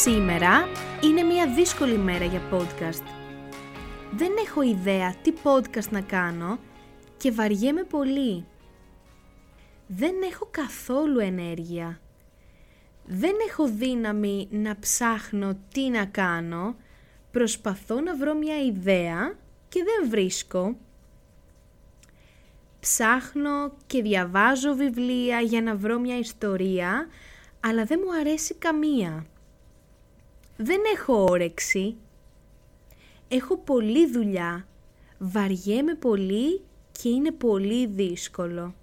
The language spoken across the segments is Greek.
Σήμερα είναι μια δύσκολη μέρα για podcast. Δεν έχω ιδέα τι podcast να κάνω και βαριέμαι πολύ. Δεν έχω καθόλου ενέργεια. Δεν έχω δύναμη να ψάχνω τι να κάνω. Προσπαθώ να βρω μια ιδέα και δεν βρίσκω. Ψάχνω και διαβάζω βιβλία για να βρω μια ιστορία, αλλά δεν μου αρέσει καμία. Δεν έχω όρεξη. Έχω πολλή δουλειά. Βαριέμαι πολύ και είναι πολύ δύσκολο.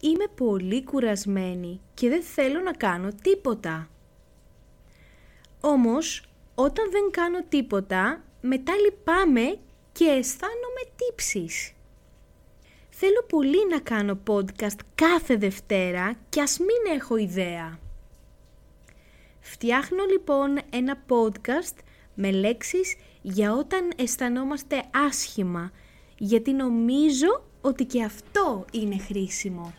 Είμαι πολύ κουρασμένη και δεν θέλω να κάνω τίποτα. Όμως, όταν δεν κάνω τίποτα, μετά λυπάμαι και αισθάνομαι τύψεις. Θέλω πολύ να κάνω podcast κάθε Δευτέρα και ας μην έχω ιδέα. Φτιάχνω λοιπόν ένα podcast με λέξεις για όταν αισθανόμαστε άσχημα, γιατί νομίζω ότι και αυτό είναι χρήσιμο.